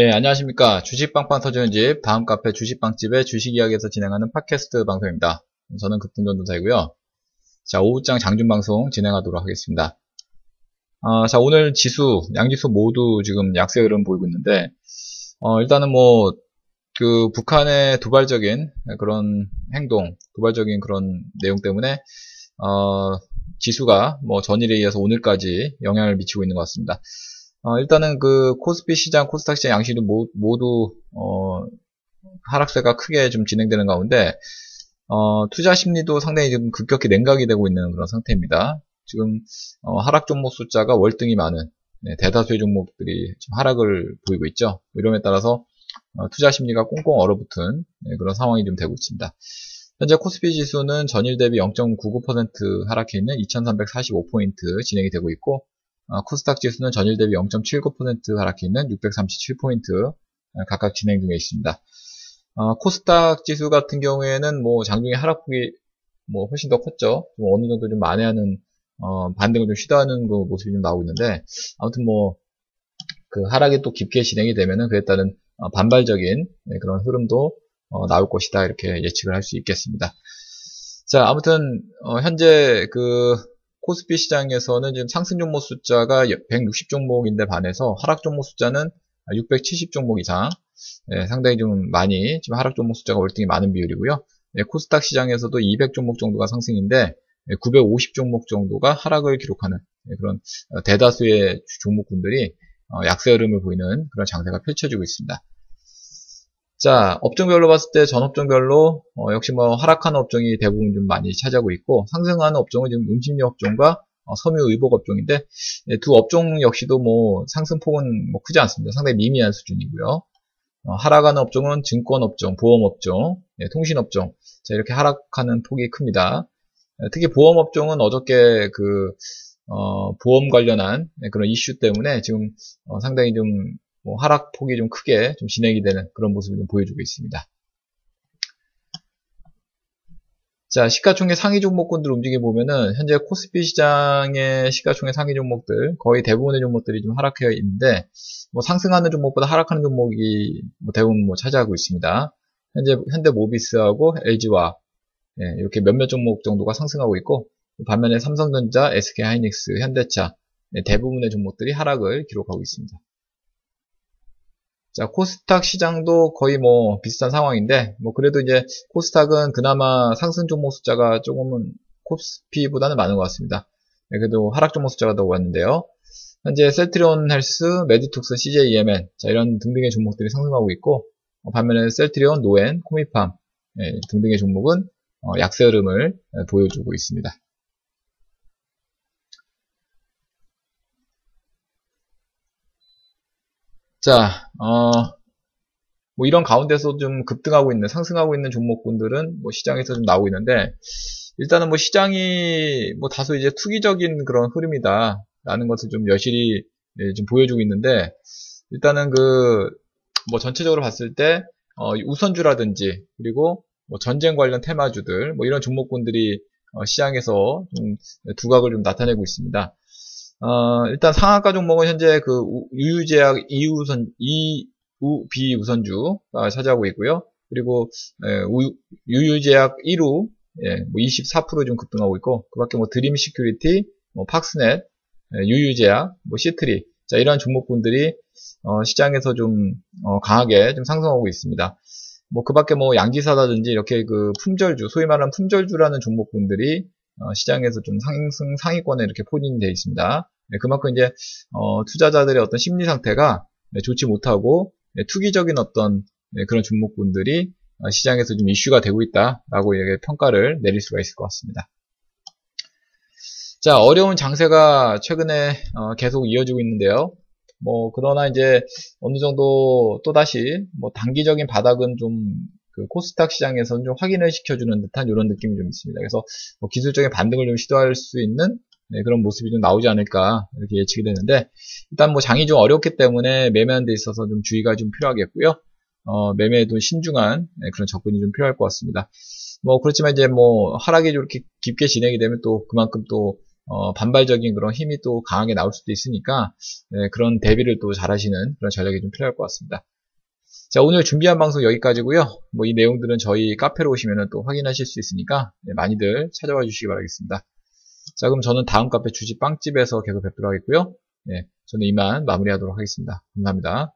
예, 안녕하십니까. 주식빵빵 터지는 집, 다음 카페 주식빵집의 주식 이야기에서 진행하는 팟캐스트 방송입니다. 저는 급등전도사이고요. 자, 오후장 장준방송 진행하도록 하겠습니다. 아, 자, 오늘 지수, 양지수 모두 지금 약세 흐름 보이고 있는데, 어, 일단은 뭐, 그, 북한의 도발적인 그런 행동, 도발적인 그런 내용 때문에, 어, 지수가 뭐 전일에 이어서 오늘까지 영향을 미치고 있는 것 같습니다. 어, 일단은 그 코스피 시장, 코스닥 시장 양시도 모두 어, 하락세가 크게 좀 진행되는 가운데 어, 투자 심리도 상당히 좀 급격히 냉각이 되고 있는 그런 상태입니다. 지금 어, 하락 종목 숫자가 월등히 많은 네, 대다수의 종목들이 지금 하락을 보이고 있죠. 이름에 따라서 어, 투자 심리가 꽁꽁 얼어붙은 네, 그런 상황이 좀 되고 있습니다. 현재 코스피 지수는 전일 대비 0.99% 하락해 있는 2345포인트 진행이 되고 있고 어, 코스닥 지수는 전일 대비 0.79% 하락해 있는 637포인트 어, 각각 진행 중에 있습니다. 어, 코스닥 지수 같은 경우에는 뭐 장중에 하락폭이 뭐 훨씬 더 컸죠. 좀 어느 정도 좀 만회하는 어, 반등을 좀 시도하는 그 모습이 좀 나오고 있는데 아무튼 뭐 그 하락이 또 깊게 진행이 되면은 그에 따른 어, 반발적인 네, 그런 흐름도 어, 나올 것이다 이렇게 예측을 할 수 있겠습니다. 자 아무튼 현재 그 코스피 시장에서는 지금 상승 종목 숫자가 160 종목인데 반해서 하락 종목 숫자는 670 종목 이상 네, 상당히 좀 많이 지금 하락 종목 숫자가 월등히 많은 비율이고요. 네, 코스닥 시장에서도 200 종목 정도가 상승인데 950 종목 정도가 하락을 기록하는 네, 그런 어, 대다수의 종목군들이 어, 약세 흐름을 보이는 그런 장세가 펼쳐지고 있습니다. 자, 업종별로 봤을 때 전 업종별로 어, 역시 뭐 하락하는 업종이 대부분 좀 많이 차지하고 있고 상승하는 업종은 지금 음식료 업종과 어, 섬유 의복 업종인데 네, 두 업종 역시도 뭐 상승폭은 뭐 크지 않습니다. 상당히 미미한 수준이고요. 어, 하락하는 업종은 증권 업종, 보험 업종, 네, 통신 업종 자, 이렇게 하락하는 폭이 큽니다. 네, 특히 보험 업종은 어저께 그 어, 보험 관련한 네, 그런 이슈 때문에 지금 어, 상당히 좀 뭐 하락폭이 좀 크게 좀 진행이 되는 그런 모습을 좀 보여주고 있습니다. 자, 시가총액 상위 종목군들 움직여 보면은 현재 코스피 시장의 시가총액 상위 종목들 거의 대부분의 종목들이 좀 하락해 있는데 뭐 상승하는 종목보다 하락하는 종목이 뭐 대부분 뭐 차지하고 있습니다. 현재 현대 모비스하고 LG와 예, 이렇게 몇몇 종목 정도가 상승하고 있고 반면에 삼성전자, SK하이닉스, 현대차 예, 대부분의 종목들이 하락을 기록하고 있습니다. 자, 코스닥 시장도 거의 뭐 비슷한 상황인데, 뭐 그래도 이제 코스닥은 그나마 상승 종목 숫자가 조금은 코스피보다는 많은 것 같습니다. 네, 그래도 하락 종목 숫자가 더 많은데요. 현재 셀트리온 헬스, 메디톡스, CJ ENM, 자, 이런 등등의 종목들이 상승하고 있고, 어, 반면에 셀트리온, 노엔, 코미팜 네, 등등의 종목은 어, 약세 흐름을 네, 보여주고 있습니다. 자, 어, 뭐 이런 가운데서 좀 급등하고 있는, 상승하고 있는 종목군들은 뭐 시장에서 좀 나오고 있는데, 일단은 뭐 시장이 뭐 다소 이제 투기적인 그런 흐름이다. 라는 것을 좀 여실히 예, 좀 보여주고 있는데, 일단은 그, 뭐 전체적으로 봤을 때, 어, 우선주라든지, 그리고 뭐 전쟁 관련 테마주들, 뭐 이런 종목군들이 어, 시장에서 좀 두각을 좀 나타내고 있습니다. 어, 일단 상한가 종목은 현재 그 유유제약 2우선 2우 비우선주가 차지하고 있고요. 그리고 예, 우, 유유제약 1우 예, 뭐 24%좀 급등하고 있고 그밖에 뭐 드림 시큐리티, 뭐 팍스넷, 예, 유유제약, 뭐 시트리 자 이러한 종목군들이 어, 시장에서 좀 어, 강하게 좀 상승하고 있습니다. 뭐 그밖에 뭐 양지사라든지 이렇게 그 품절주 소위 말하는 품절주라는 종목군들이 어, 시장에서 좀 상승 상위권에 이렇게 포진이 되어 있습니다. 네, 그만큼 이제 어, 투자자들의 어떤 심리 상태가 네, 좋지 못하고 네, 투기적인 어떤 네, 그런 종목군들이 어, 시장에서 좀 이슈가 되고 있다라고 평가를 내릴 수가 있을 것 같습니다. 자, 어려운 장세가 최근에 어, 계속 이어지고 있는데요. 뭐 그러나 이제 어느 정도 또 다시 뭐 단기적인 바닥은 좀 그 코스닥 시장에서는 좀 확인을 시켜주는 듯한 이런 느낌이 좀 있습니다. 그래서 뭐 기술적인 반등을 좀 시도할 수 있는 네, 그런 모습이 좀 나오지 않을까 이렇게 예측이 되는데 일단 뭐 장이 좀 어렵기 때문에 매매한 데 있어서 좀 주의가 좀 필요하겠고요. 어, 매매에도 신중한 네, 그런 접근이 좀 필요할 것 같습니다. 뭐 그렇지만 이제 뭐 하락이 이렇게 깊게 진행이 되면 또 그만큼 또 어, 반발적인 그런 힘이 또 강하게 나올 수도 있으니까 네, 그런 대비를 또 잘하시는 그런 전략이 좀 필요할 것 같습니다. 자 오늘 준비한 방송 여기까지고요. 뭐 이 내용들은 저희 카페로 오시면 또 확인하실 수 있으니까 네, 많이들 찾아와 주시기 바라겠습니다. 자, 그럼 저는 다음 카페 주식 빵집에서 계속 뵙도록 하겠고요. 네, 저는 이만 마무리하도록 하겠습니다. 감사합니다.